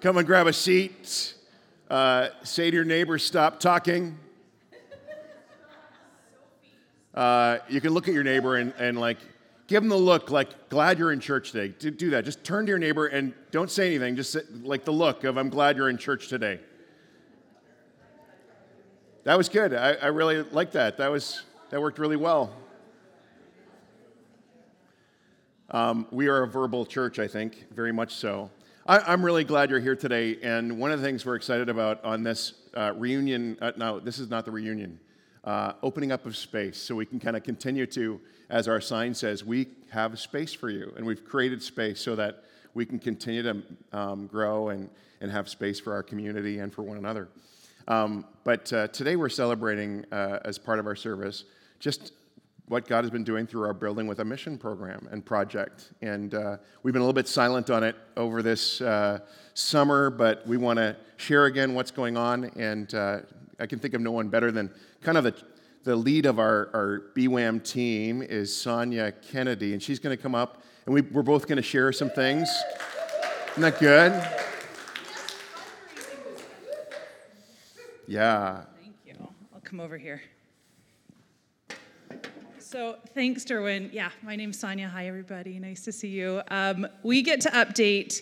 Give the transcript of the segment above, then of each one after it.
Come and grab a seat. Uh, say to your neighbor, stop talking. Uh, you can look at your neighbor and, and like give them the look like glad you're in church today. Do, do that. Just turn to your neighbor and don't say anything. Just say, like the look of i'm glad you're in church today. That was good. I, I really like that. That was that worked really well. Um, we are a verbal church i think very much so I, am really glad you're here today and one of the things we're excited about on this uh, reunion uh, no this is not the reunion uh, opening up of space so we can kind of continue to, as our sign says, we have space for you. And we've created space so that we can continue to um, grow and, and have space for our community and for one another. Um, but uh, today we're celebrating, uh, as part of our service, just what God has been doing through our Building with a Mission program and project. And uh, we've been a little bit silent on it over this uh, summer, but we want to share again what's going on. And uh, I can think of no one better than kind of the, the lead of our, our BWAM team is Sonia Kennedy, and she's going to come up, and we, we're both going to share some things. Isn't that good? Yeah. Thank you. I'll come over here. So thanks, Durwin. Yeah, my name's Sonia. Hi, everybody. Nice to see you. Um, we get to update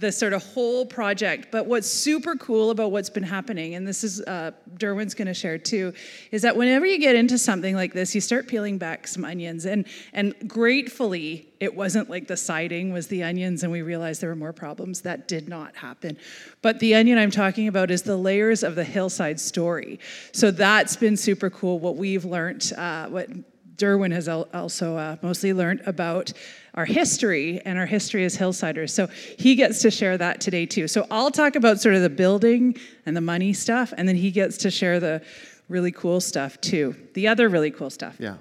the sort of whole project. But what's super cool about what's been happening, and this is uh, Durwin's going to share too, is that whenever you get into something like this, you start peeling back some onions. And and gratefully, it wasn't like the siding was the onions, and we realized there were more problems. That did not happen. But the onion I'm talking about is the layers of the hillside story. So that's been super cool. What we've learned, uh, what Durwin has also uh, mostly learned about our history and our history as Hillsiders. So he gets to share that today too. So I'll talk about sort of the building and the money stuff, and then he gets to share the really cool stuff too, the other really cool stuff. Yeah.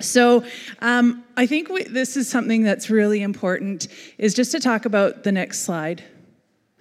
So um, I think we, this is something that's really important is just to talk about the next slide.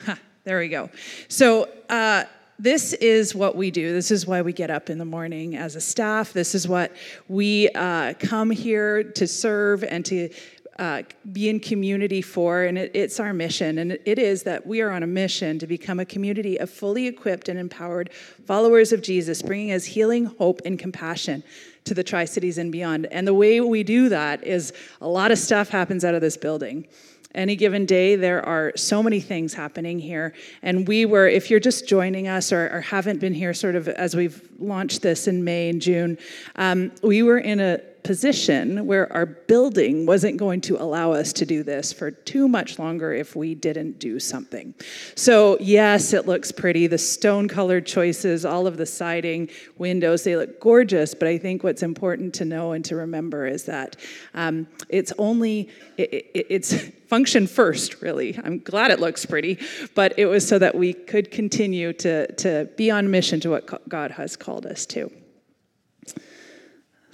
Ha, there we go. So uh, this is what we do. This is why we get up in the morning as a staff. This is what we uh, come here to serve and to uh, be in community for, and it, it's our mission. And it is that we are on a mission to become a community of fully equipped and empowered followers of Jesus, bringing us healing, hope, and compassion to the Tri Cities and beyond. And the way we do that is a lot of stuff happens out of this building. Any given day, there are so many things happening here. And we were, if you're just joining us or, or haven't been here sort of as we've launched this in May and June, um, we were in a position where our building wasn't going to allow us to do this for too much longer if we didn't do something. So, yes, it looks pretty. The stone colored choices, all of the siding, windows, they look gorgeous. But I think what's important to know and to remember is that um, it's only, it, it, it's function first, really. I'm glad it looks pretty, but it was so that we could continue to, to be on mission to what God has called us to.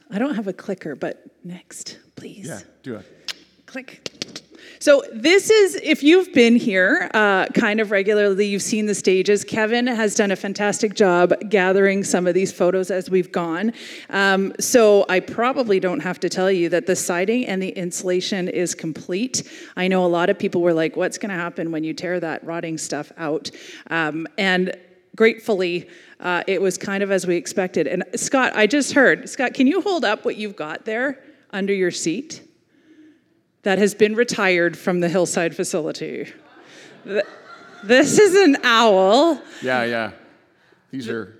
I don't have a clicker, but next, please. Yeah, do it. Click. So, this is, if you've been here uh, kind of regularly, you've seen the stages. Kevin has done a fantastic job gathering some of these photos as we've gone. Um, so, I probably don't have to tell you that the siding and the insulation is complete. I know a lot of people were like, what's going to happen when you tear that rotting stuff out? Um, and gratefully, uh, it was kind of as we expected. And Scott, I just heard, Scott, can you hold up what you've got there under your seat that has been retired from the Hillside facility? This is an owl. Yeah, yeah. These are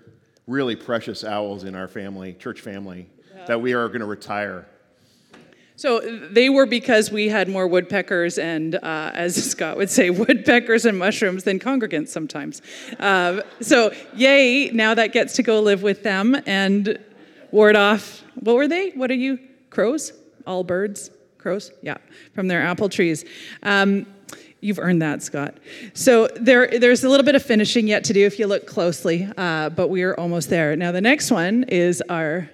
really precious owls in our family, church family, yeah. that we are going to retire. So they were because we had more woodpeckers and, uh, as Scott would say, woodpeckers and mushrooms than congregants sometimes. Uh, so, yay, now that gets to go live with them and ward off, what were they? What are you? Crows? All birds? Crows? Yeah, from their apple trees. Um, You've earned that, Scott. So there, there's a little bit of finishing yet to do if you look closely, uh, but we are almost there. Now the next one is our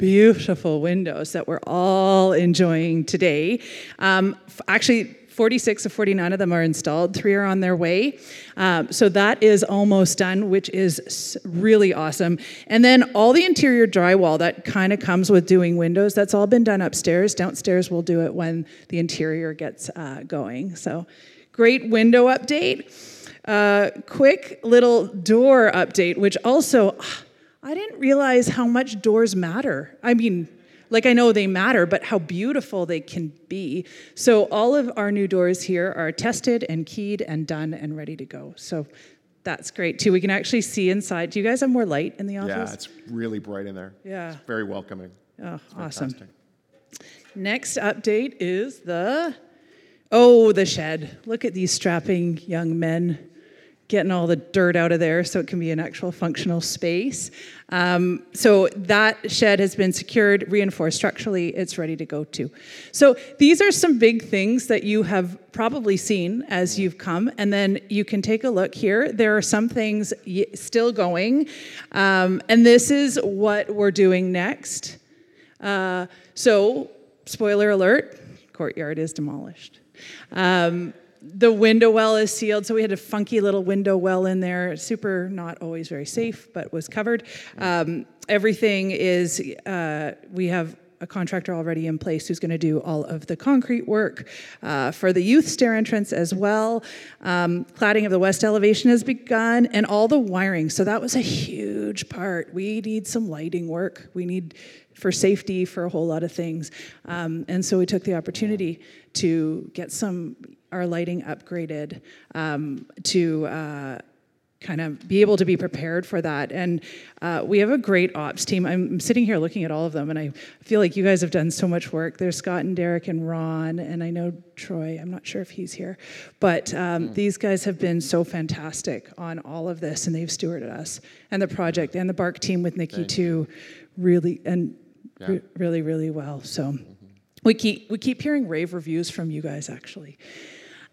beautiful windows that we're all enjoying today. Um, actually, 46 of 49 of them are installed, three are on their way. Um, so that is almost done, which is really awesome. And then all the interior drywall that kind of comes with doing windows, that's all been done upstairs. Downstairs, we'll do it when the interior gets uh, going. So great window update. Uh, quick little door update, which also, I didn't realize how much doors matter. I mean, like I know they matter, but how beautiful they can be. So all of our new doors here are tested and keyed and done and ready to go. So that's great too. We can actually see inside. Do you guys have more light in the office? Yeah, it's really bright in there. Yeah. It's very welcoming. Oh, awesome. Next update is the oh, the shed. Look at these strapping young men getting all the dirt out of there so it can be an actual functional space. Um, so that shed has been secured, reinforced structurally, it's ready to go too. So these are some big things that you have probably seen as you've come, and then you can take a look here. There are some things still going, um, and this is what we're doing next. Uh, so, spoiler alert courtyard is demolished. Um, the window well is sealed, so we had a funky little window well in there. Super, not always very safe, but was covered. Um, everything is, uh, we have a contractor already in place who's going to do all of the concrete work uh, for the youth stair entrance as well. Um, cladding of the west elevation has begun, and all the wiring. So that was a huge part. We need some lighting work. We need for safety for a whole lot of things, um, and so we took the opportunity to get some our lighting upgraded um, to. Uh, kind of be able to be prepared for that. And uh, we have a great ops team. I'm sitting here looking at all of them, and I feel like you guys have done so much work. There's Scott and Derek and Ron, and I know Troy. I'm not sure if he's here, but um, these guys have been so fantastic on all of this, and they've stewarded us and the project and the Bark team with Nikki too, really and re- really really well. So. We keep we keep hearing rave reviews from you guys actually.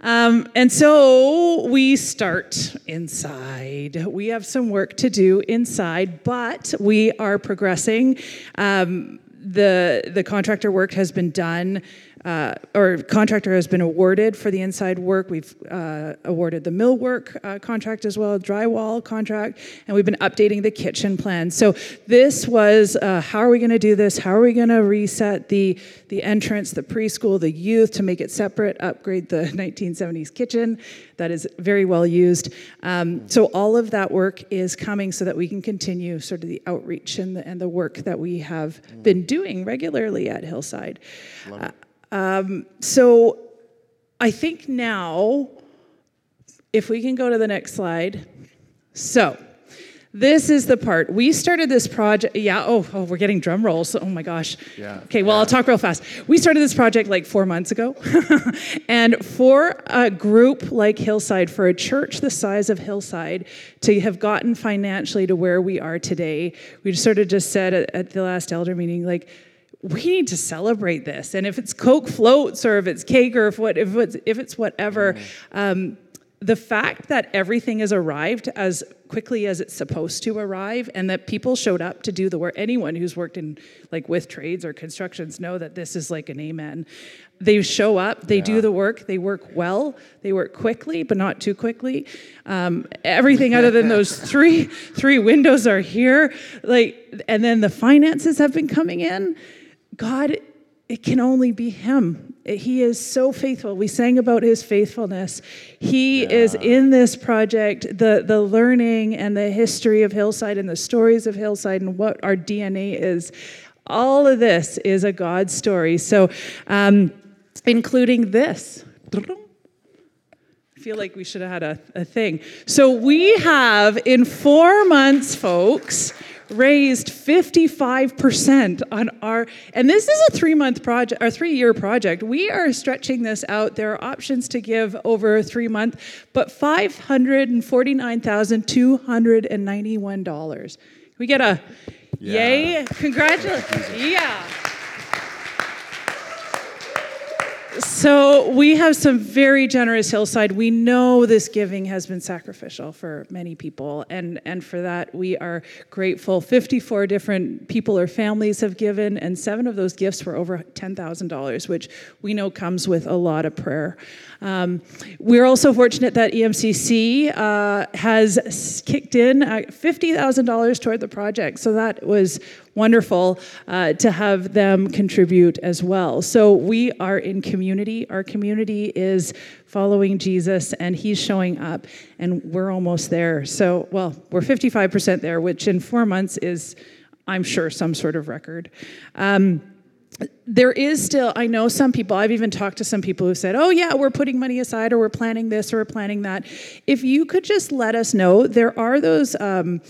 Um, and so we start inside. We have some work to do inside, but we are progressing. Um, the the contractor work has been done. Uh, or contractor has been awarded for the inside work. We've uh, awarded the millwork uh, contract as well, drywall contract, and we've been updating the kitchen plan. So this was uh, how are we going to do this? How are we going to reset the the entrance, the preschool, the youth to make it separate? Upgrade the 1970s kitchen that is very well used. Um, so all of that work is coming so that we can continue sort of the outreach and the, and the work that we have been doing regularly at Hillside. Um, so I think now, if we can go to the next slide. So, this is the part. We started this project. Yeah, oh, oh we're getting drum rolls. Oh my gosh. Yeah, Okay, well, I'll talk real fast. We started this project like four months ago. and for a group like Hillside, for a church the size of Hillside, to have gotten financially to where we are today, we just sort of just said at, at the last elder meeting, like, we need to celebrate this. And if it's Coke floats or if it's cake or if, what, if, it's, if it's whatever, um, the fact that everything has arrived as quickly as it's supposed to arrive and that people showed up to do the work anyone who's worked in like with trades or constructions know that this is like an amen. They show up they do the work they work well they work quickly but not too quickly. Um, everything other than those three three windows are here like and then the finances have been coming in god it can only be him. He is so faithful. We sang about his faithfulness. He is in this project the the learning and the history of hillside and the stories of hillside and what our dna is. All of this is a god story. So um, including this. I feel like we should have had a, a thing. So we have, in four months, folks, raised 55% on our, and this is a three month project, or three year project. We are stretching this out. There are options to give over three months, but $549,291. We get a yay, congratulations. Yeah. So we have some very generous hillside. We know this giving has been sacrificial for many people, and, and for that we are grateful. 54 different people or families have given, and seven of those gifts were over $10,000, which we know comes with a lot of prayer. Um, we're also fortunate that EMCC uh, has kicked in uh, $50,000 toward the project, so that was wonderful uh, to have them contribute as well. So we are in community. Our community is following Jesus, and He's showing up, and we're almost there. So, well, we're 55% there, which in four months is, I'm sure, some sort of record. Um, there is still, I know some people, I've even talked to some people who said, oh, yeah, we're putting money aside or we're planning this or we're planning that. If you could just let us know, there are those. Um,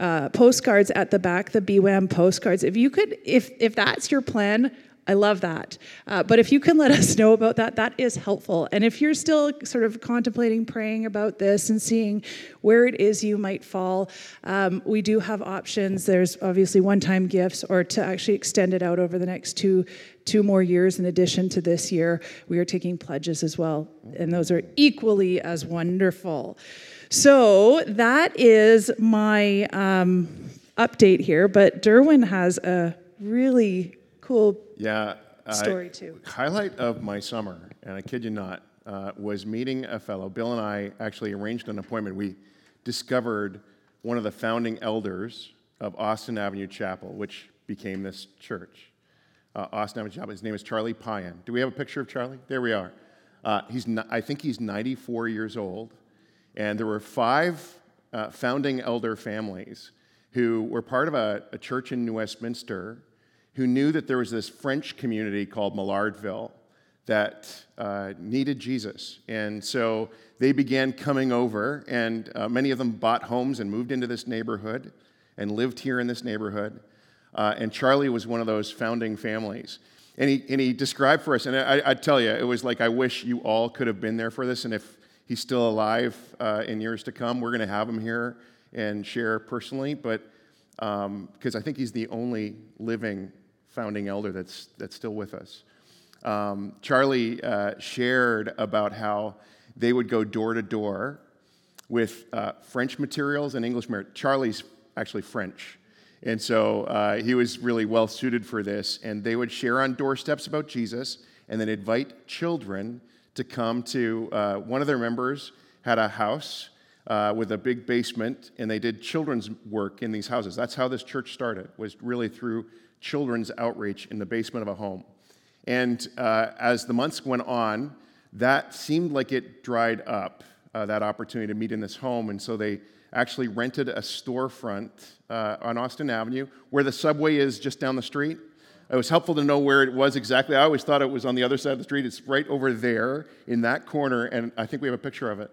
uh, postcards at the back, the BWAM postcards. If you could, if if that's your plan, I love that. Uh, but if you can let us know about that, that is helpful. And if you're still sort of contemplating praying about this and seeing where it is you might fall, um, we do have options. There's obviously one time gifts or to actually extend it out over the next two. Two more years in addition to this year, we are taking pledges as well, and those are equally as wonderful. So that is my um, update here. But Durwin has a really cool yeah, story too. Highlight of my summer, and I kid you not, uh, was meeting a fellow. Bill and I actually arranged an appointment. We discovered one of the founding elders of Austin Avenue Chapel, which became this church. Uh, Austin Avenue Chapel. His name is Charlie Payan. Do we have a picture of Charlie? There we are. Uh, he's, I think he's 94 years old. And there were five uh, founding elder families who were part of a, a, church in New Westminster who knew that there was this French community called Maillardville that uh, needed Jesus. And so they began coming over, and uh, many of them bought homes and moved into this neighborhood and lived here in this neighborhood. Uh, and Charlie was one of those founding families. And he, and he described for us, and I, I tell you, it was like I wish you all could have been there for this. And if he's still alive uh, in years to come. We're going to have him here and share personally, but because um, I think he's the only living founding elder that's, that's still with us. Um, Charlie uh, shared about how they would go door to door with uh, French materials and English materials. Charlie's actually French. And so uh, he was really well suited for this. And they would share on doorsteps about Jesus and then invite children to come to uh, one of their members had a house uh, with a big basement and they did children's work in these houses. That's how this church started was really through children's outreach in the basement of a home. And uh, as the months went on that seemed like it dried up uh, that opportunity to meet in this home. And so they actually rented a storefront uh, on austin avenue where the subway is just down the street it was helpful to know where it was exactly. I always thought it was on the other side of the street. It's right over there in that corner, and I think we have a picture of it.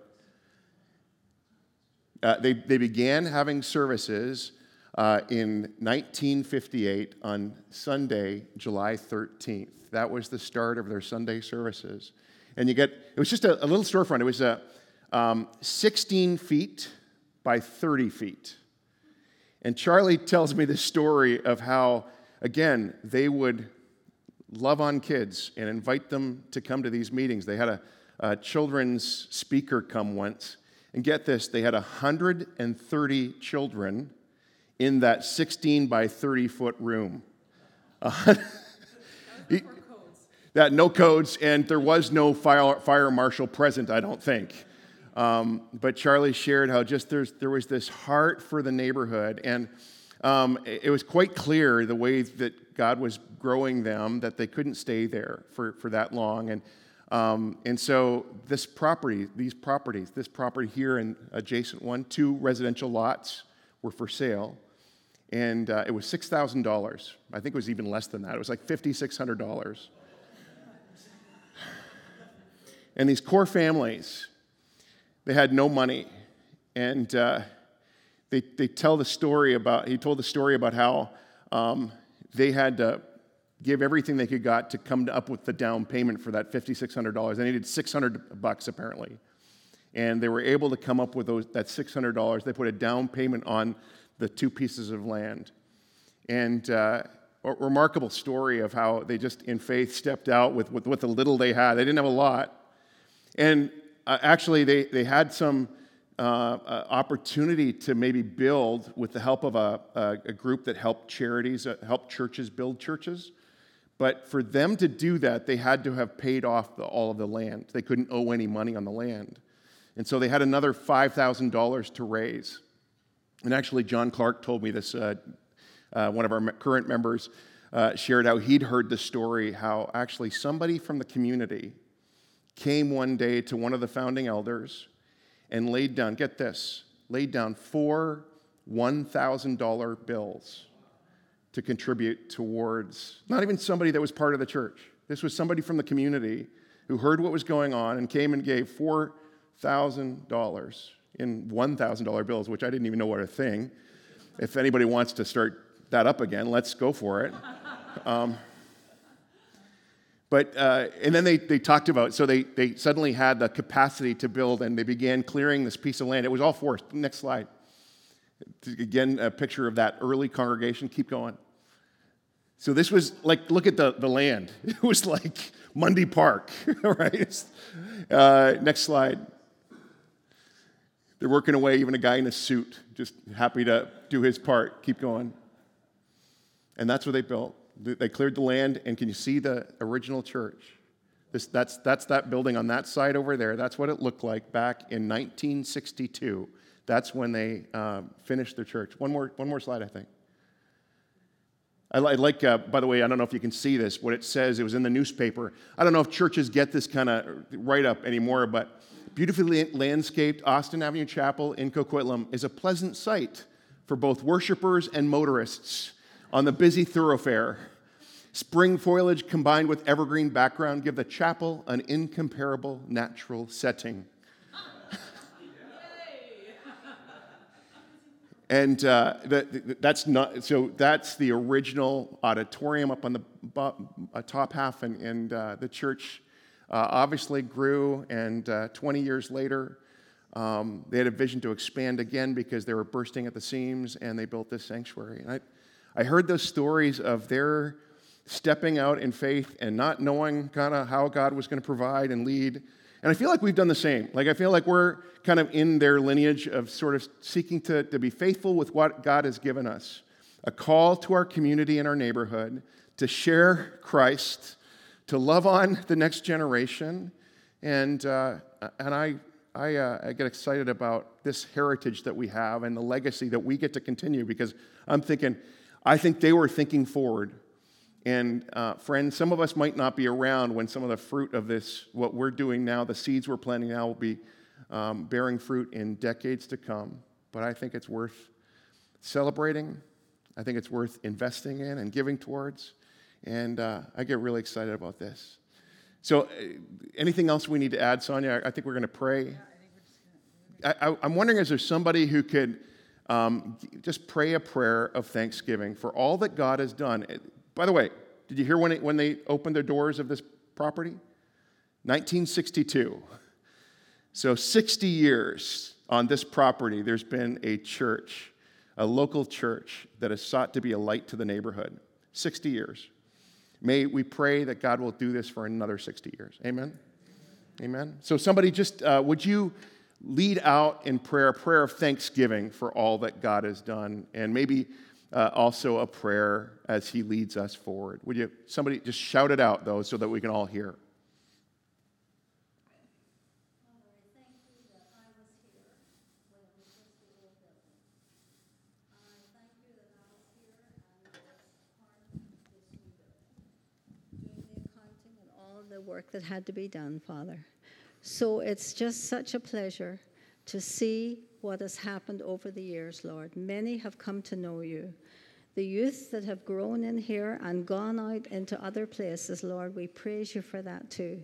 Uh, they, they began having services uh, in 1958 on Sunday, July 13th. That was the start of their Sunday services. And you get, it was just a, a little storefront. It was a, um, 16 feet by 30 feet. And Charlie tells me the story of how again, they would love on kids and invite them to come to these meetings. They had a, a children's speaker come once. And get this, they had 130 children in that 16 by 30 foot room. Uh, he, that no codes, and there was no fire, fire marshal present, I don't think. Um, but Charlie shared how just there was this heart for the neighborhood. And um, it was quite clear the way that God was growing them that they couldn't stay there for, for that long. And, um, and so this property, these properties, this property here and adjacent one, two residential lots were for sale. And uh, it was $6,000. I think it was even less than that. It was like $5,600. And these core families, they had no money. And uh, they, they tell the story about, he told the story about how um, they had to give everything they could got to come up with the down payment for that $5,600. They needed 600 bucks apparently. And they were able to come up with those, that $600. They put a down payment on the two pieces of land. And uh, a remarkable story of how they just in faith stepped out with, with the little they had. They didn't have a lot. And uh, actually, they, they had some uh, opportunity to maybe build with the help of a, a, a group that helped charities, uh, helped churches build churches. But for them to do that, they had to have paid off the, all of the land. They couldn't owe any money on the land. And so they had another $5,000 to raise. And actually, John Clark told me this uh, uh, one of our current members, uh, shared how he'd heard the story how actually somebody from the community came one day to one of the founding elders and laid down, get this, laid down four $1,000 bills to contribute towards not even somebody that was part of the church. This was somebody from the community who heard what was going on and came and gave $4,000 in $1,000 bills, which I didn't even know what a thing. If anybody wants to start that up again, let's go for it. Um, but, uh, and then they, they talked about, so they, they suddenly had the capacity to build and they began clearing this piece of land. It was all forest. Next slide. Again, a picture of that early congregation. Keep going. So this was like, look at the, the land. It was like Mundy Park, right? Uh, next slide. They're working away, even a guy in a suit, just happy to do his part. Keep going. And that's what they built. They cleared the land, and can you see the original church? This, that's, that's that building on that side over there. That's what it looked like back in 1962. That's when they uh, finished their church. One more, one more slide, I think. I like, uh, by the way, I don't know if you can see this, what it says. It was in the newspaper. I don't know if churches get this kind of write up anymore, but beautifully landscaped Austin Avenue Chapel in Coquitlam is a pleasant sight for both worshipers and motorists on the busy thoroughfare. Spring foliage combined with evergreen background give the chapel an incomparable natural setting. And uh, the, that's not, so that's the original auditorium up on the uh, top half, and, and uh, the church uh, obviously grew. And uh, 20 years later, um, they had a vision to expand again because they were bursting at the seams, and they built this sanctuary. And I, I heard those stories of their stepping out in faith and not knowing kind of how God was going to provide and lead. And I feel like we've done the same. Like, I feel like we're kind of in their lineage of sort of seeking to, to be faithful with what God has given us a call to our community and our neighborhood to share Christ, to love on the next generation. And, uh, and I, I, uh, I, get excited about this heritage that we have and the legacy that we get to continue because I'm thinking, I think they were thinking forward and uh, friends, some of us might not be around when some of the fruit of this, what we're doing now, the seeds we're planting now, will be um, bearing fruit in decades to come. But I think it's worth celebrating. I think it's worth investing in and giving towards. And uh, I get really excited about this. So, uh, anything else we need to add, Sonia? I, I think we're going to pray. I, am wondering is there somebody who could um, just pray a prayer of thanksgiving for all that God has done? By the way, did you hear when, it, when they opened their doors of this property? 1962. So, 60 years on this property, there's been a church, a local church that has sought to be a light to the neighborhood. 60 years. May we pray that God will do this for another 60 years. Amen? Amen. So, somebody just, uh, would you lead out in prayer, a prayer of thanksgiving for all that God has done? And maybe uh, also a prayer as he leads us forward. Would you, somebody just shout it out, though, so that we can all hear? Father, thank you that I was here when we just do a. Thank you that I was here and part of this new the accounting and all the work that had to be done, Father. So it's just such a pleasure to see what has happened over the years, Lord. Many have come to know you. The youth that have grown in here and gone out into other places, Lord, we praise you for that too.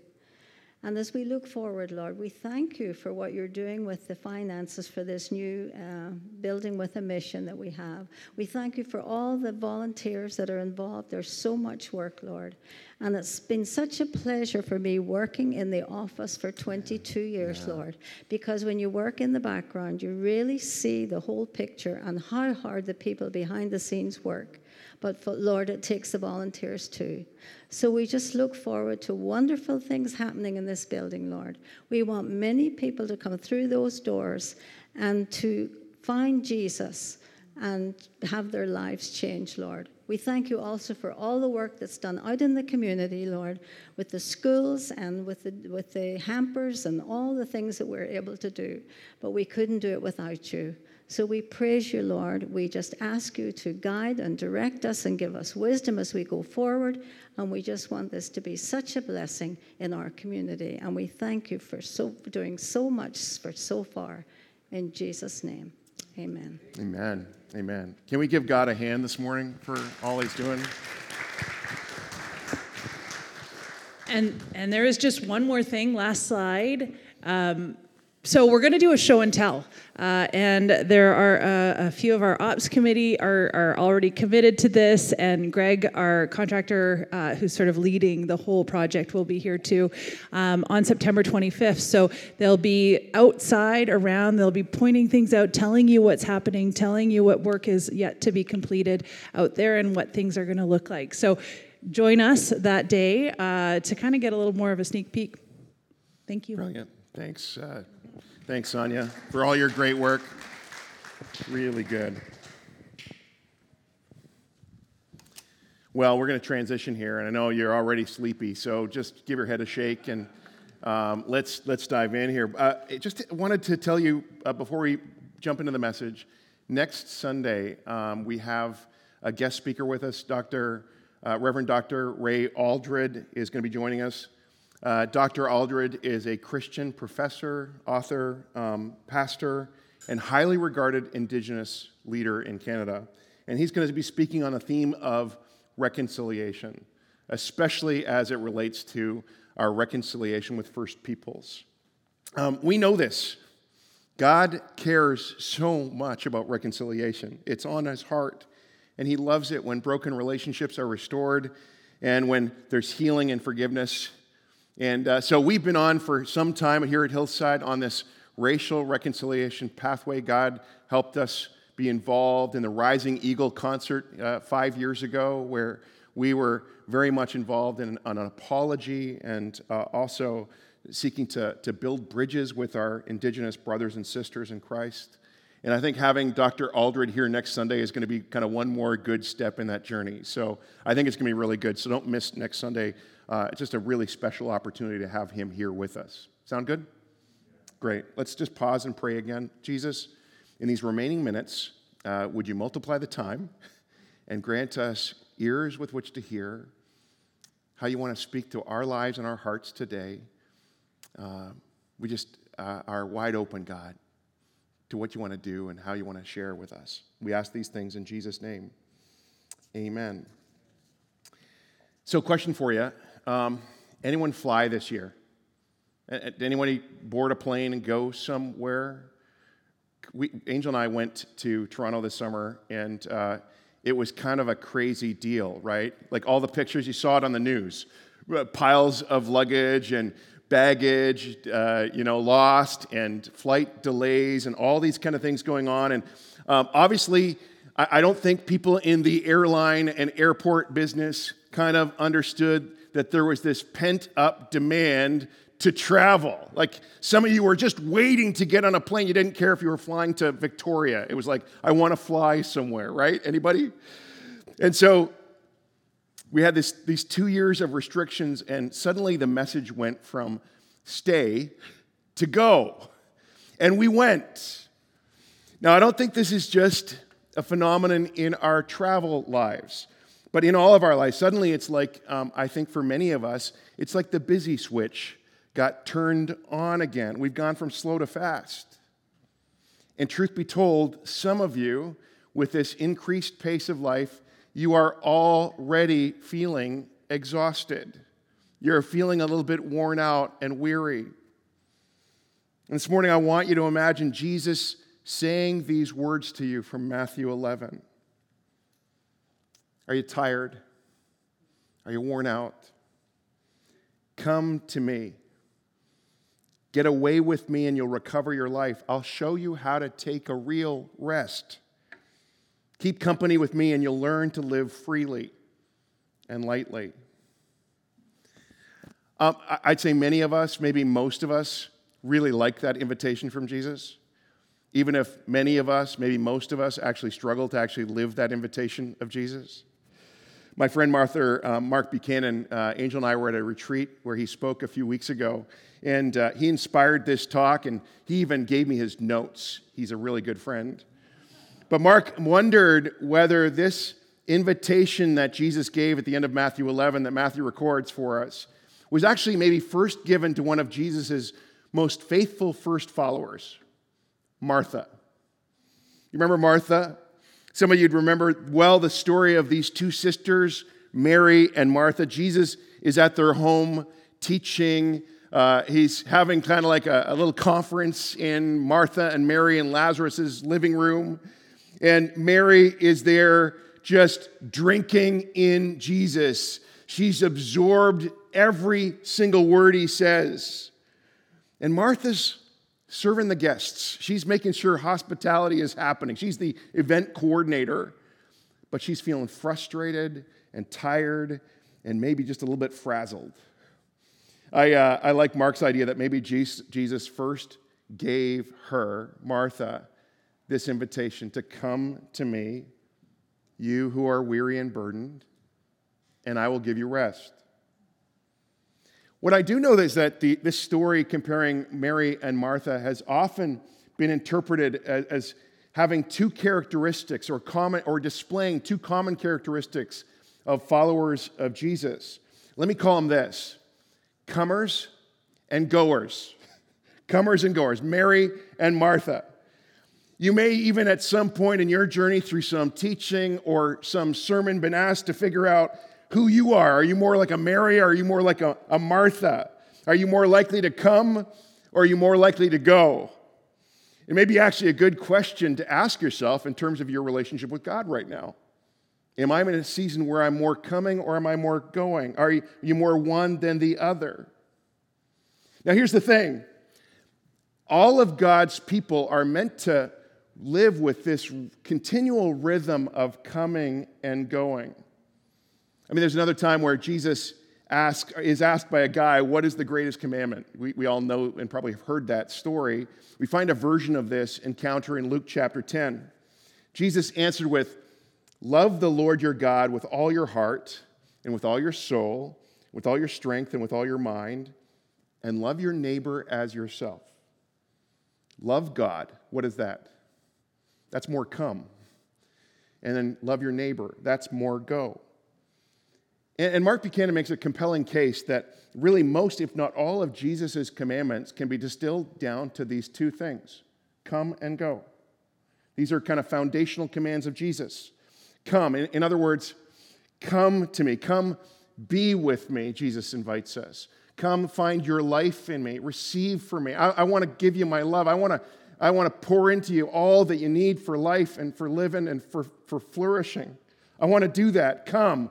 And as we look forward, Lord, we thank you for what you're doing with the finances for this new uh, building with a mission that we have. We thank you for all the volunteers that are involved. There's so much work, Lord. And it's been such a pleasure for me working in the office for 22 years, yeah. Lord, because when you work in the background, you really see the whole picture and how hard the people behind the scenes work. But for, Lord, it takes the volunteers too. So we just look forward to wonderful things happening in this building, Lord. We want many people to come through those doors and to find Jesus and have their lives changed, Lord. We thank you also for all the work that's done out in the community, Lord, with the schools and with the, with the hampers and all the things that we're able to do. But we couldn't do it without you. So we praise you, Lord. We just ask you to guide and direct us and give us wisdom as we go forward. And we just want this to be such a blessing in our community. And we thank you for so for doing so much for so far. In Jesus' name. Amen. Amen. Amen. Can we give God a hand this morning for all he's doing? And and there is just one more thing. Last slide. Um, so we're going to do a show and tell, uh, and there are uh, a few of our ops committee are, are already committed to this, and Greg, our contractor, uh, who's sort of leading the whole project, will be here too um, on September 25th. So they'll be outside around, they'll be pointing things out, telling you what's happening, telling you what work is yet to be completed out there, and what things are going to look like. So join us that day uh, to kind of get a little more of a sneak peek. Thank you. Brilliant. Thanks. Thanks, Sonia, for all your great work. Really good. Well, we're going to transition here, and I know you're already sleepy, so just give your head a shake and um, let's let's dive in here. Uh, just wanted to tell you uh, before we jump into the message. Next Sunday, um, we have a guest speaker with us, Dr. Uh, Reverend Dr. Ray Aldred is going to be joining us. Uh, Dr. Aldred is a Christian professor, author, um, pastor, and highly regarded Indigenous leader in Canada. And he's going to be speaking on a theme of reconciliation, especially as it relates to our reconciliation with First Peoples. Um, we know this. God cares so much about reconciliation, it's on his heart. And he loves it when broken relationships are restored and when there's healing and forgiveness. And uh, so we've been on for some time here at Hillside on this racial reconciliation pathway. God helped us be involved in the Rising Eagle concert uh, five years ago, where we were very much involved in an, apology and uh, also seeking to, to build bridges with our Indigenous brothers and sisters in Christ. And I think having Dr. Aldred here next Sunday is going to be kind of one more good step in that journey. So I think it's going to be really good. So don't miss next Sunday. Uh, it's just a really special opportunity to have him here with us. Sound good? Great. Let's just pause and pray again. Jesus, in these remaining minutes, uh, would you multiply the time and grant us ears with which to hear how you want to speak to our lives and our hearts today? Uh, we just uh, are wide open, God to what you want to do and how you want to share with us. We ask these things in Jesus' name. Amen. So, question for you um, Anyone fly this year? Did Anyone board a plane and go somewhere? We, Angel and I went to Toronto this summer, and uh, it was kind of a crazy deal, right? Like all the pictures, you saw it on the news piles of luggage and baggage, uh, you know, lost, and flight delays, and all these kind of things going on. And um, obviously, I, I don't think people in the airline and airport business kind of understood that there was this pent up demand to travel. Like some of you were just waiting to get on a plane. You didn't care if you were flying to Victoria. It was like, I want to fly somewhere, right? Anybody? And so we had this, these two years of restrictions, and suddenly the message went from stay to go. And we went. Now, I don't think this is just a phenomenon in our travel lives, but in all of our lives. Suddenly, it's like, um, I think for many of us, it's like the busy switch got turned on again. We've gone from slow to fast. And truth be told, some of you, with this increased pace of life, you are already feeling exhausted. You're feeling a little bit worn out and weary. And this morning, I want you to imagine Jesus saying these words to you from Matthew 11. Are you tired? Are you worn out? Come to me. Get away with me and you'll recover your life. I'll show you how to take a real rest. Keep company with me, and you'll learn to live freely and lightly. Um, I'd say many of us, maybe most of us, really like that invitation from Jesus. even if many of us, maybe most of us, actually struggle to actually live that invitation of Jesus. My friend Martha, uh, Mark Buchanan, uh, Angel and I were at a retreat where he spoke a few weeks ago, and uh, he inspired this talk, and he even gave me his notes. He's a really good friend. But Mark wondered whether this invitation that Jesus gave at the end of Matthew 11, that Matthew records for us, was actually maybe first given to one of Jesus' most faithful first followers, Martha. You remember Martha? Some of you'd remember well the story of these two sisters, Mary and Martha. Jesus is at their home teaching. Uh, he's having kind of like a, a little conference in Martha and Mary and Lazarus's living room. And Mary is there just drinking in Jesus. She's absorbed every single word he says. And Martha's serving the guests. She's making sure hospitality is happening. She's the event coordinator, but she's feeling frustrated and tired and maybe just a little bit frazzled. I, uh, I like Mark's idea that maybe Jesus first gave her, Martha, this invitation to come to me, you who are weary and burdened, and I will give you rest. What I do know is that the, this story comparing Mary and Martha has often been interpreted as, as having two characteristics or, common, or displaying two common characteristics of followers of Jesus. Let me call them this comers and goers. comers and goers, Mary and Martha. You may even at some point in your journey through some teaching or some sermon been asked to figure out who you are. Are you more like a Mary or are you more like a, a Martha? Are you more likely to come or are you more likely to go? It may be actually a good question to ask yourself in terms of your relationship with God right now. Am I in a season where I'm more coming or am I more going? Are you, are you more one than the other? Now, here's the thing all of God's people are meant to live with this continual rhythm of coming and going. I mean, there's another time where Jesus ask, is asked by a guy, What is the greatest commandment? We, we all know and probably have heard that story. We find a version of this encounter in Luke chapter 10. Jesus answered with, Love the Lord your God with all your heart and with all your soul, with all your strength and with all your mind, and love your neighbor as yourself. Love God. What is that? That's more come. And then love your neighbor. That's more go. And Mark Buchanan makes a compelling case that really most, if not all, of Jesus' commandments can be distilled down to these two things come and go. These are kind of foundational commands of Jesus. Come. In, other words, come to me. Come be with me, Jesus invites us. Come find your life in me. Receive from me. I, I want to give you my love. I want to I want to pour into you all that you need for life and for living and for, for flourishing. I want to do that. Come,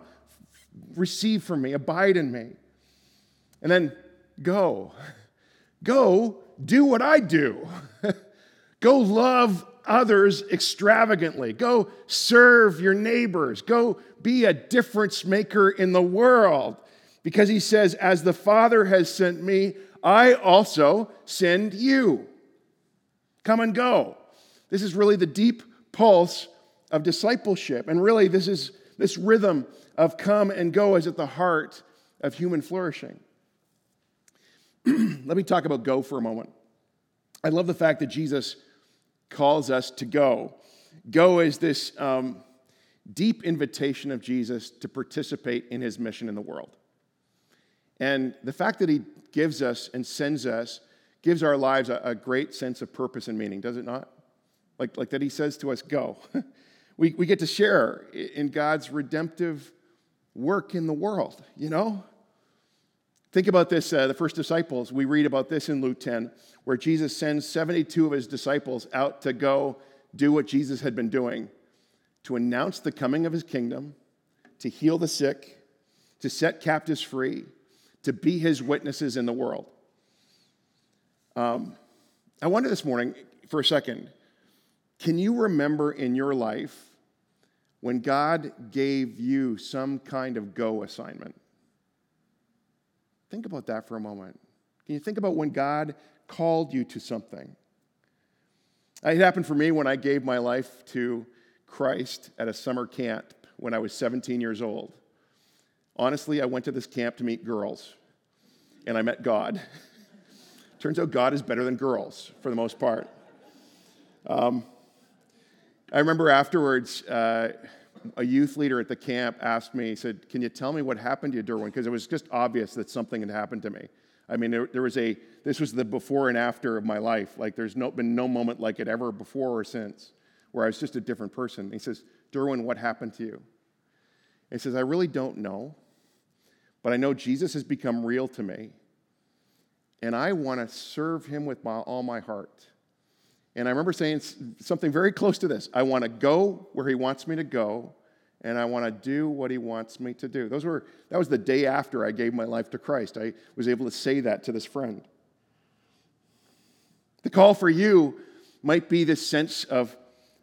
receive from me, abide in me. And then go. Go do what I do. go love others extravagantly. Go serve your neighbors. Go be a difference maker in the world. Because he says, As the Father has sent me, I also send you. Come and go. This is really the deep pulse of discipleship. And really, this is this rhythm of come and go is at the heart of human flourishing. Let me talk about go for a moment. I love the fact that Jesus calls us to go. Go is this um, deep invitation of Jesus to participate in his mission in the world. And the fact that he gives us and sends us gives our lives a, a great sense of purpose and meaning, does it not? Like, like that he says to us, go. we, we get to share in God's redemptive work in the world, you know? Think about this uh, the first disciples. We read about this in Luke 10, where Jesus sends 72 of his disciples out to go do what Jesus had been doing to announce the coming of his kingdom, to heal the sick, to set captives free, to be his witnesses in the world. Um, I wonder this morning for a second can you remember in your life when God gave you some kind of go assignment. Think about that for a moment. Can you think about when God called you to something? It happened for me when I gave my life to Christ at a summer camp when I was 17 years old. Honestly, I went to this camp to meet girls, and I met God. Turns out God is better than girls for the most part. Um, I remember afterwards, uh, a youth leader at the camp asked me, he said, Can you tell me what happened to you, Durwin? Because it was just obvious that something had happened to me. I mean, there, there, was a, this was the before and after of my life. Like, there's no, been no moment like it ever before or since where I was just a different person. He says, Durwin, what happened to you? He says, I really don't know, but I know Jesus has become real to me, and I want to serve him with my, all my heart. And I remember saying something very close to this I want to go where he wants me to go, and I want to do what he wants me to do. Those were, that was the day after I gave my life to Christ. I was able to say that to this friend. The call for you might be this sense of,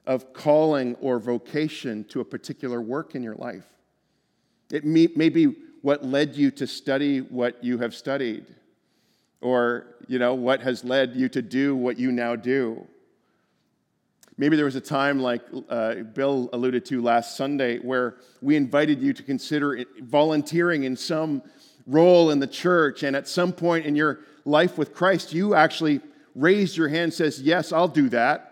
of calling or vocation to a particular work in your life. It may, may be what led you to study what you have studied, or you know, what has led you to do what you now do. Maybe there was a time, like uh, Bill alluded to last Sunday, where we invited you to consider volunteering in some role in the church. And at some point in your life with Christ, you actually raised your hand says, Yes, I'll do that.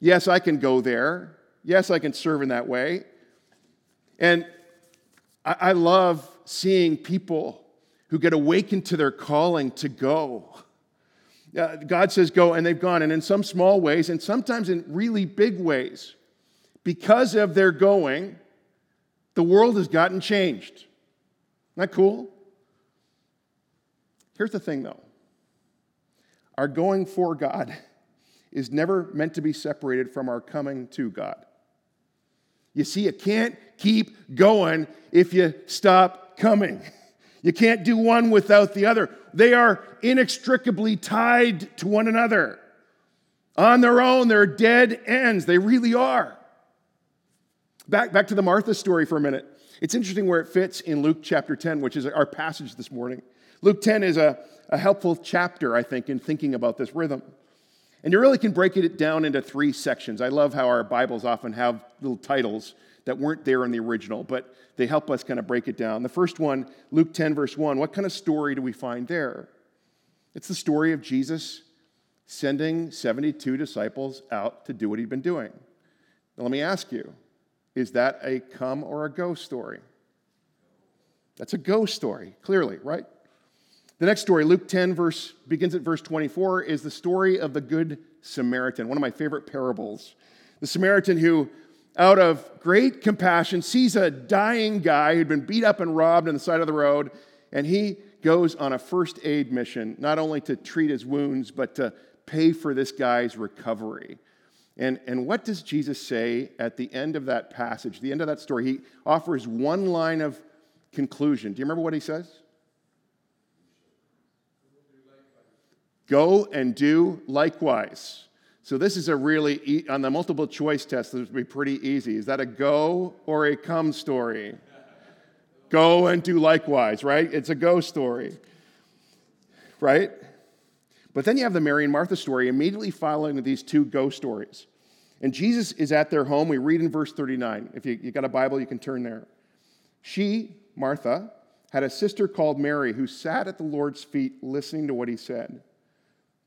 Yes, I can go there. Yes, I can serve in that way. And I, I love seeing people who get awakened to their calling to go. Uh, God says go, and they've gone. And in some small ways, and sometimes in really big ways, because of their going, the world has gotten changed. Isn't that cool? Here's the thing, though our going for God is never meant to be separated from our coming to God. You see, you can't keep going if you stop coming. You can't do one without the other. They are inextricably tied to one another. On their own, they're dead ends. They really are. Back, back to the Martha story for a minute. It's interesting where it fits in Luke chapter 10, which is our passage this morning. Luke 10 is a, a helpful chapter, I think, in thinking about this rhythm. And you really can break it down into three sections. I love how our Bibles often have little titles that weren't there in the original, but they help us kind of break it down. The first one, Luke 10, verse 1, what kind of story do we find there? It's the story of Jesus sending 72 disciples out to do what he'd been doing. Now, let me ask you is that a come or a go story? That's a go story, clearly, right? The next story, Luke 10, verse, begins at verse 24, is the story of the Good Samaritan, one of my favorite parables. The Samaritan who, out of great compassion, sees a dying guy who'd been beat up and robbed on the side of the road, and he goes on a first aid mission, not only to treat his wounds, but to pay for this guy's recovery. And, and what does Jesus say at the end of that passage, the end of that story? He offers one line of conclusion. Do you remember what he says? Go and do likewise. So this is a really, e- on the multiple choice test, this would be pretty easy. Is that a go or a come story? go and do likewise, right? It's a go story, right? But then you have the Mary and Martha story immediately following these two go stories. And Jesus is at their home. We read in verse 39. If you, you got a Bible, you can turn there. She, Martha, had a sister called Mary who sat at the Lord's feet listening to what he said.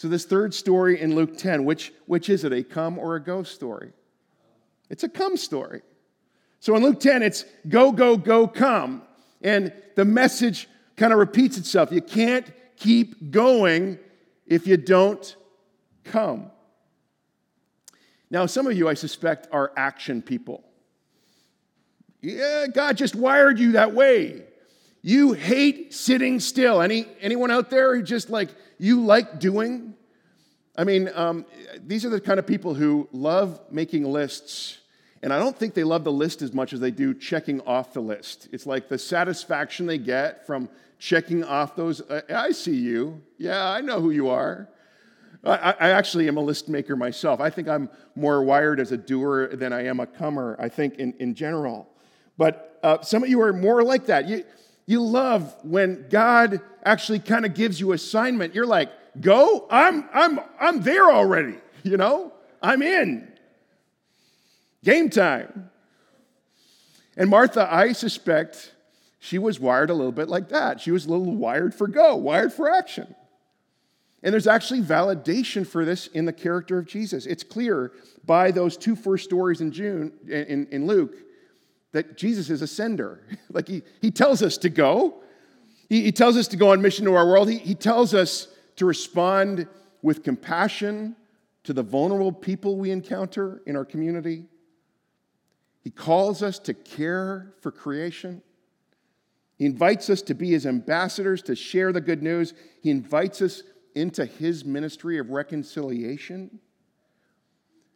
So, this third story in Luke 10, which, which is it, a come or a go story? It's a come story. So, in Luke 10, it's go, go, go, come. And the message kind of repeats itself. You can't keep going if you don't come. Now, some of you, I suspect, are action people. Yeah, God just wired you that way. You hate sitting still. Any, anyone out there who just like, you like doing? I mean, um, these are the kind of people who love making lists, and I don't think they love the list as much as they do checking off the list. It's like the satisfaction they get from checking off those. I see you. Yeah, I know who you are. I, I, actually am a list maker myself. I think I'm more wired as a doer than I am a comer, I think, in, in general. But uh, some of you are more like that. You, you love when God actually kind of gives you assignment. You're like, go, I'm, I'm, I'm there already, you know? I'm in. Game time. And Martha, I suspect she was wired a little bit like that. She was a little wired for go, wired for action. And there's actually validation for this in the character of Jesus. It's clear by those two first stories in June in, in Luke that Jesus is a sender. like he, he tells us to go. He, he tells us to go on mission to our world. He, he tells us to respond with compassion to the vulnerable people we encounter in our community. He calls us to care for creation. He invites us to be his ambassadors, to share the good news. He invites us into his ministry of reconciliation.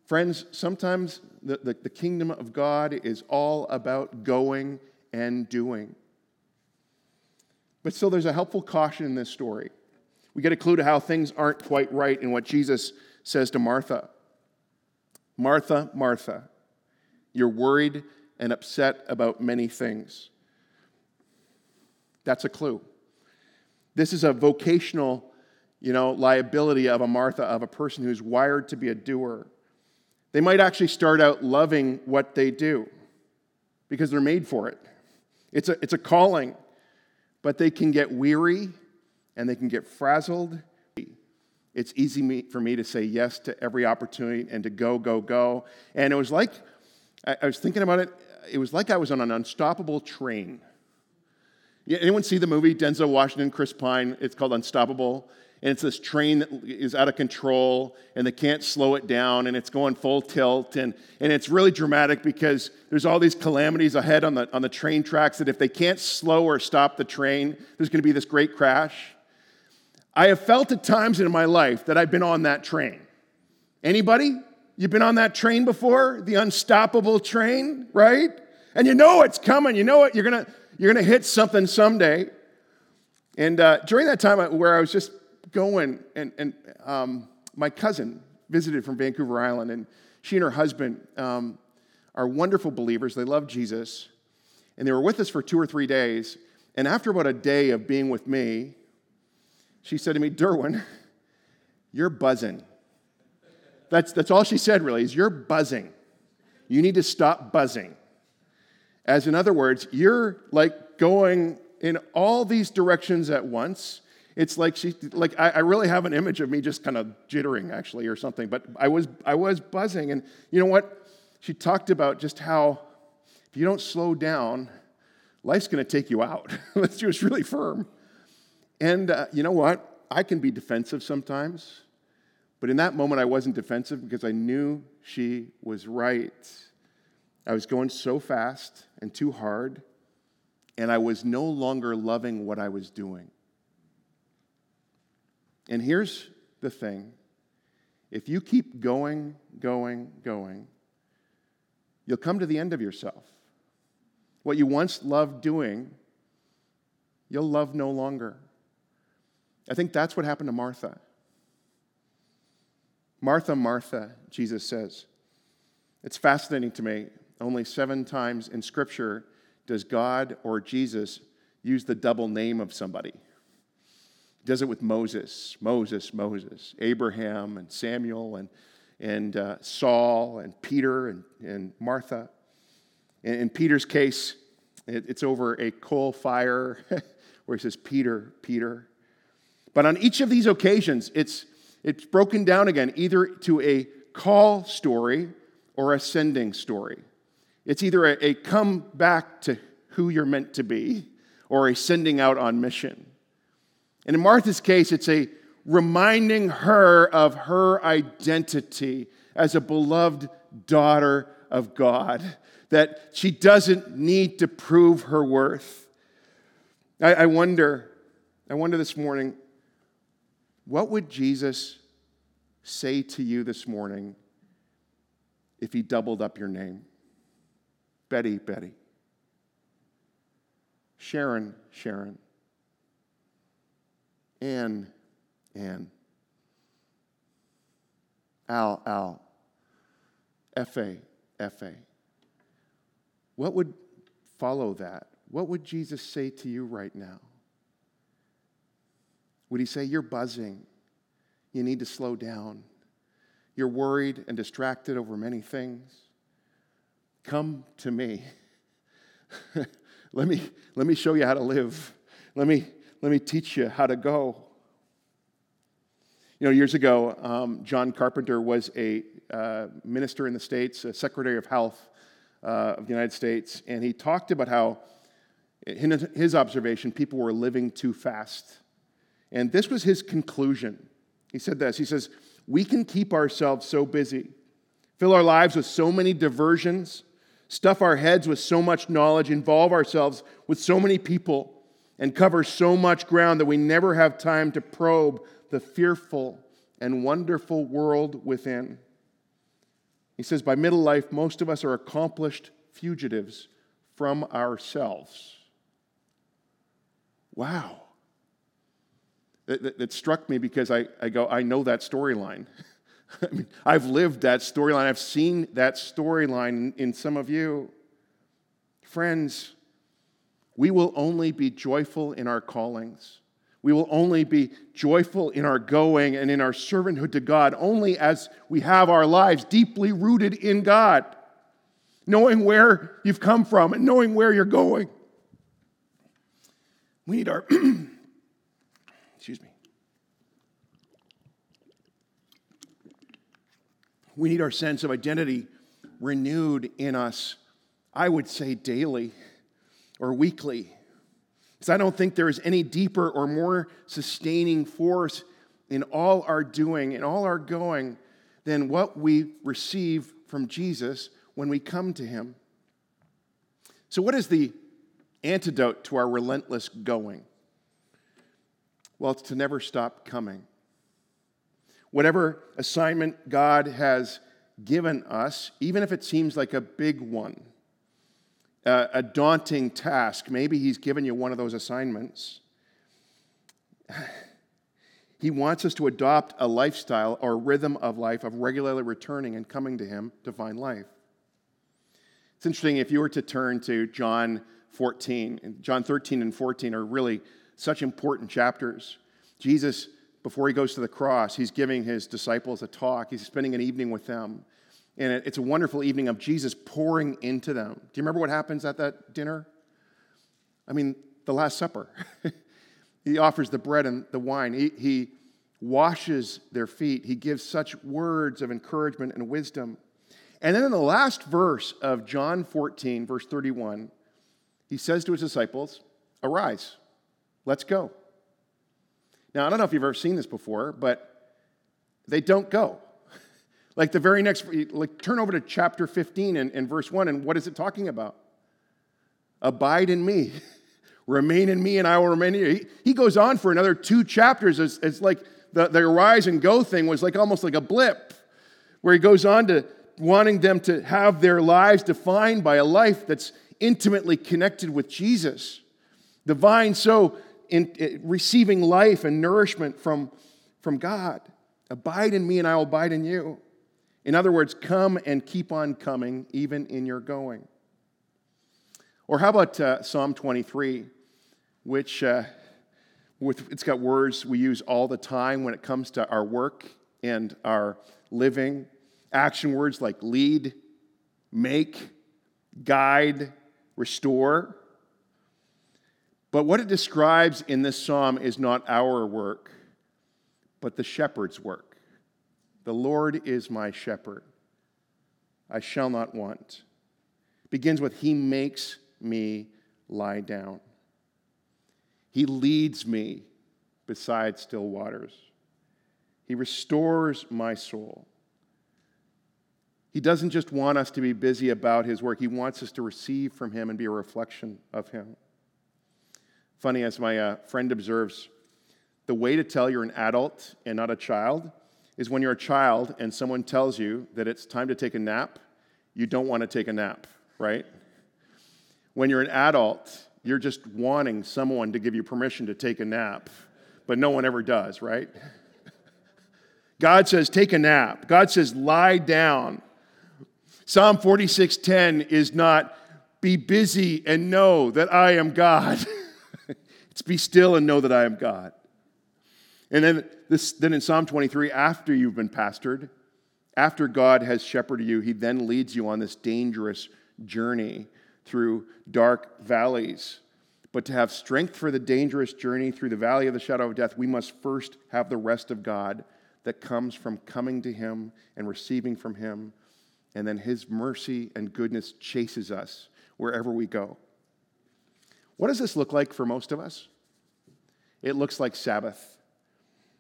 Friends, sometimes the, the, the, kingdom of God is all about going and doing. But still, there's a helpful caution in this story. We get a clue to how things aren't quite right in what Jesus says to Martha Martha, Martha, you're worried and upset about many things. That's a clue. This is a vocational, you know, liability of a Martha, of a person who's wired to be a doer. They might actually start out loving what they do because they're made for it. It's a, it's a calling, but they can get weary and they can get frazzled. It's easy for me to say yes to every opportunity and to go, go, go. And it was like, I was thinking about it, it was like I was on an unstoppable train. Anyone see the movie Denzel Washington, Chris Pine? It's called Unstoppable and it's this train that is out of control and they can't slow it down and it's going full tilt and, and it's really dramatic because there's all these calamities ahead on the, on the train tracks that if they can't slow or stop the train there's going to be this great crash. I have felt at times in my life that i've been on that train. Anybody? You've been on that train before? The unstoppable train right? And you know it's coming. You know it you're going to you're going to hit something someday. And uh, during that time where i was just going, and, and um, my cousin visited from Vancouver Island, and she and her husband um, are wonderful believers. They love Jesus. And they were with us for two or three days. And after about a day of being with me, she said to me, Durwin, you're buzzing. That's, that's all she said, really, is you're buzzing. You need to stop buzzing. As in other words, you're like going in all these directions at once it's like she like I, I, really have an image of me just kind of jittering actually or something but i was i was buzzing and you know what? She talked about just how if you don't slow down life's going to take you out. And she was really firm. And uh, you know what? I can be defensive sometimes but in that moment i wasn't defensive because i knew she was right. I was going so fast and too hard and i was no longer loving what i was doing and here's the thing if you keep going, going, going, you'll come to the end of yourself. What you once loved doing, you'll love no longer. I think that's what happened to Martha. Martha, Martha, Jesus says. It's fascinating to me. Only seven times in Scripture does God or Jesus use the double name of somebody does it with Moses, Moses, Moses, Abraham and Samuel and, and uh, Saul and Peter and, and Martha. In, in Peter's case, it, it's over a coal fire where he says, Peter, Peter. But on each of these occasions, it's, it's broken down again either to a call story or a sending story. It's either a, a come back to who you're meant to be or a sending out on mission. And in Martha's case, it's a reminding her of her identity as a beloved daughter of God, that she doesn't need to prove her worth. I, I wonder, I wonder this morning, what would Jesus say to you this morning if he doubled up your name? Betty, Betty. Sharon, Sharon. Anne, Anne. Al, Al. F.A., F.A. What would follow that? What would Jesus say to you right now? Would he say, You're buzzing? You need to slow down. You're worried and distracted over many things. Come to me. let, me let me show you how to live. Let me, let me teach you how to go. You know, years ago, um, John Carpenter was a uh, minister in the States, a Secretary of Health uh, of the United States, and he talked about how, in his observation, people were living too fast. And this was his conclusion. He said this He says, We can keep ourselves so busy, fill our lives with so many diversions, stuff our heads with so much knowledge, involve ourselves with so many people, and cover so much ground that we never have time to probe the fearful and wonderful world within. He says, By middle life, most of us are accomplished fugitives from ourselves. Wow that, that, that struck me because I, I go, I know that storyline. I mean, I've lived that storyline. I've seen that storyline in, in some of you. Friends, we will only be joyful in our callings. We will only be joyful in our going and in our servanthood to God only as we have our lives deeply rooted in God, knowing where you've come from and knowing where you're going. We need our Excuse me. We need our sense of identity renewed in us, I would say daily or weekly. Because I don't think there is any deeper or more sustaining force in all our doing and all our going than what we receive from Jesus when we come to Him. So, what is the antidote to our relentless going? Well, it's to never stop coming. Whatever assignment God has given us, even if it seems like a big one, a daunting task, maybe He's given you one of those assignments. He wants us to adopt a lifestyle or rhythm of life of regularly returning and coming to Him to find life. It's interesting if you were to turn to John 14, John 13 and 14 are really such important chapters. Jesus, before he goes to the cross, he's giving his disciples a talk. He's spending an evening with them. And it's a wonderful evening of Jesus pouring into them. Do you remember what happens at that dinner? I mean, the Last Supper. he offers the bread and the wine. He, he washes their feet. He gives such words of encouragement and wisdom. And then in the last verse of John 14, verse 31, he says to his disciples, Arise. Let's go. Now, I don't know if you've ever seen this before, but they don't go. Like the very next, like turn over to chapter 15 and, and verse 1, and what is it talking about? Abide in me. remain in me, and I will remain in you. He, he goes on for another two chapters. It's, it's like the, the arise and go thing was like almost like a blip, where he goes on to wanting them to have their lives defined by a life that's intimately connected with Jesus. The vine so in, in, receiving life and nourishment from, from God. Abide in me, and I will abide in you. In other words, come and keep on coming, even in your going. Or how about uh, Psalm 23, which uh, with, it's got words we use all the time when it comes to our work and our living. Action words like lead, make, guide, restore. But what it describes in this psalm is not our work, but the shepherd's work. The Lord is my shepherd. I shall not want. Begins with, He makes me lie down. He leads me beside still waters. He restores my soul. He doesn't just want us to be busy about His work, He wants us to receive from Him and be a reflection of Him. Funny, as my uh, friend observes, the way to tell you're an adult and not a child is when you're a child and someone tells you that it's time to take a nap, you don't want to take a nap, right? When you're an adult, you're just wanting someone to give you permission to take a nap, but no one ever does, right? God says, take a nap. God says, lie down. Psalm 46:10 is not be busy and know that I am God. it's be still and know that I am God. And then, this, then in Psalm 23, after you've been pastored, after God has shepherded you, he then leads you on this dangerous journey through dark valleys. But to have strength for the dangerous journey through the valley of the shadow of death, we must first have the rest of God that comes from coming to him and receiving from him. And then his mercy and goodness chases us wherever we go. What does this look like for most of us? It looks like Sabbath.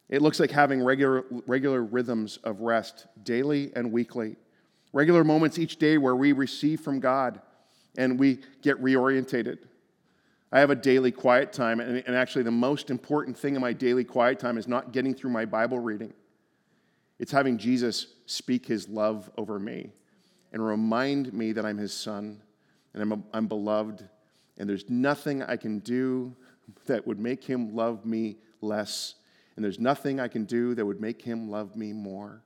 It looks like having regular, regular rhythms of rest daily and weekly, regular moments each day where we receive from God and we get reorientated. I have a daily quiet time, and, and actually, the most important thing in my daily quiet time is not getting through my Bible reading. It's having Jesus speak his love over me and remind me that I'm his son and I'm, a, I'm beloved, and there's nothing I can do that would make him love me less and there's nothing I can do that would make him love me more.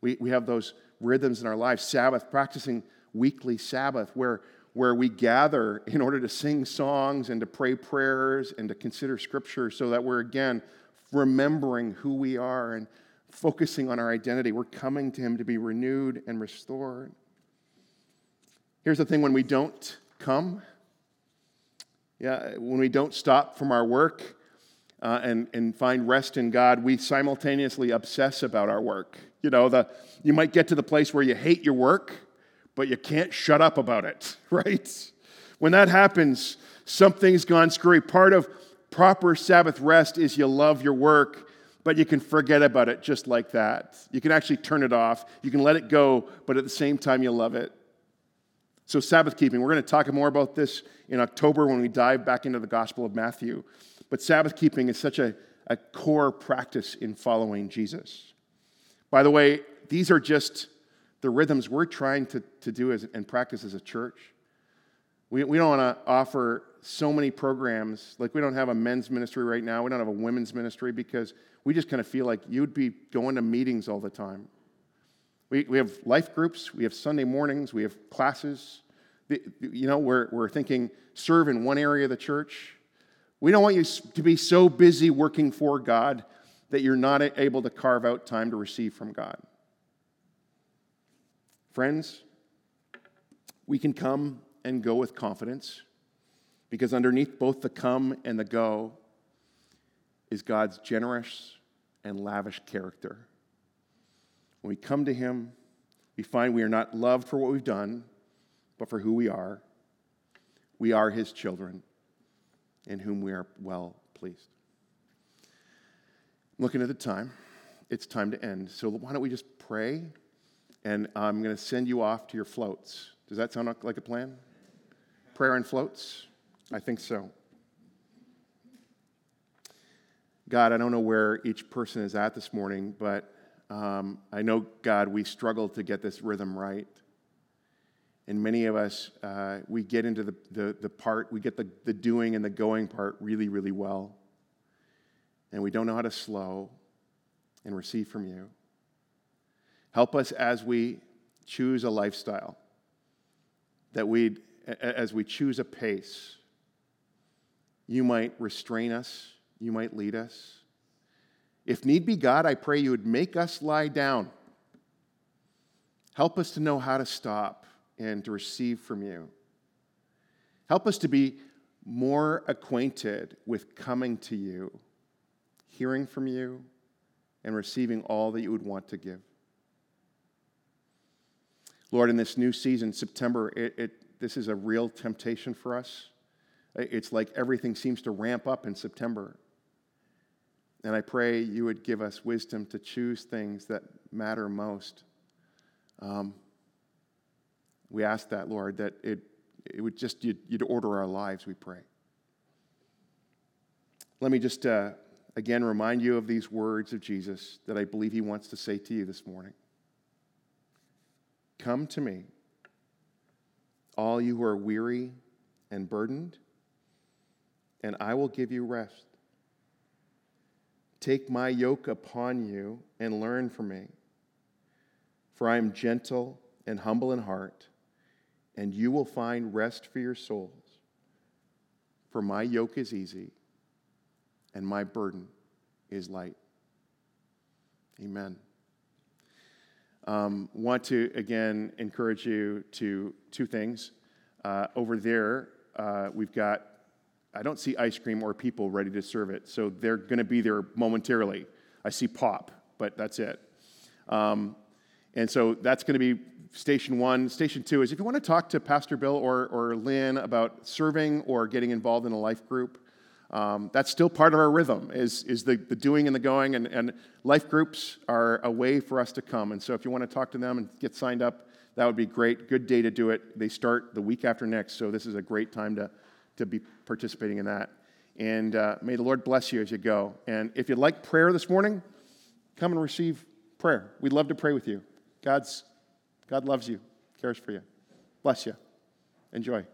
We, we have those rhythms in our lives Sabbath, practicing weekly Sabbath, where, where we gather in order to sing songs and to pray prayers and to consider scripture so that we're again remembering who we are and focusing on our identity. We're coming to him to be renewed and restored. Here's the thing when we don't come, yeah, when we don't stop from our work, uh, and, and find rest in God, we simultaneously obsess about our work. You know, the, you might get to the place where you hate your work, but you can't shut up about it, right? When that happens, something's gone screwy. Part of proper Sabbath rest is you love your work, but you can forget about it just like that. You can actually turn it off, you can let it go, but at the same time, you love it. So, Sabbath keeping, we're going to talk more about this in October when we dive back into the Gospel of Matthew. But Sabbath keeping is such a, a core practice in following Jesus. By the way, these are just the rhythms we're trying to, to do as, and practice as a church. We, we don't want to offer so many programs. Like, we don't have a men's ministry right now, we don't have a women's ministry because we just kind of feel like you'd be going to meetings all the time. We, we have life groups, we have Sunday mornings, we have classes. You know, we're, we're thinking serve in one area of the church we don't want you to be so busy working for God that you're not able to carve out time to receive from God. Friends, we can come and go with confidence because underneath both the come and the go is God's generous and lavish character. When we come to Him, we find we are not loved for what we've done, but for who we are. We are His children in whom we are well pleased. looking at the time. It's time to end. So why don't we just pray? And I'm going to send you off to your floats. Does that sound like a plan? Prayer and floats? I think so. God, I don't know where each person is at this morning, but um, I know, God, we struggle to get this rhythm right. And many of us, uh, we get into the, the, the part, we get the, the doing and the going part really, really well. And we don't know how to slow and receive from you. Help us as we choose a lifestyle, that we, as we choose a pace, you might restrain us, you might lead us. If need be, God, I pray you would make us lie down. Help us to know how to stop and to receive from you. Help us to be more acquainted with coming to you, hearing from you, and receiving all that you would want to give. Lord, in this new season, September, it, it, this is a real temptation for us. It's like everything seems to ramp up in September. And I pray you would give us wisdom to choose things that matter most. Um, we ask that, Lord, that it, it would just, you'd, you'd order our lives, we pray. Let me just uh, again remind you of these words of Jesus that I believe he wants to say to you this morning. Come to me, all you who are weary and burdened, and I will give you rest. Take my yoke upon you and learn from me, for I am gentle and humble in heart, and you will find rest for your souls. For my yoke is easy and my burden is light. Amen. Um, want to again encourage you to two things. Uh, over there, uh, we've got, I don't see ice cream or people ready to serve it, so they're going to be there momentarily. I see pop, but that's it. Um, and so that's going to be station one. Station two is if you want to talk to Pastor Bill or, or Lynn about serving or getting involved in a life group, um, that's still part of our rhythm is, is the, the doing and the going and, and life groups are a way for us to come. And so if you want to talk to them and get signed up that would be great. Good day to do it. They start the week after next so this is a great time to, to be participating in that. And uh, may the lord bless you as you go. And if you'd like prayer this morning come and receive prayer. We'd love to pray with you god's god loves you cares for you. Bless you. Enjoy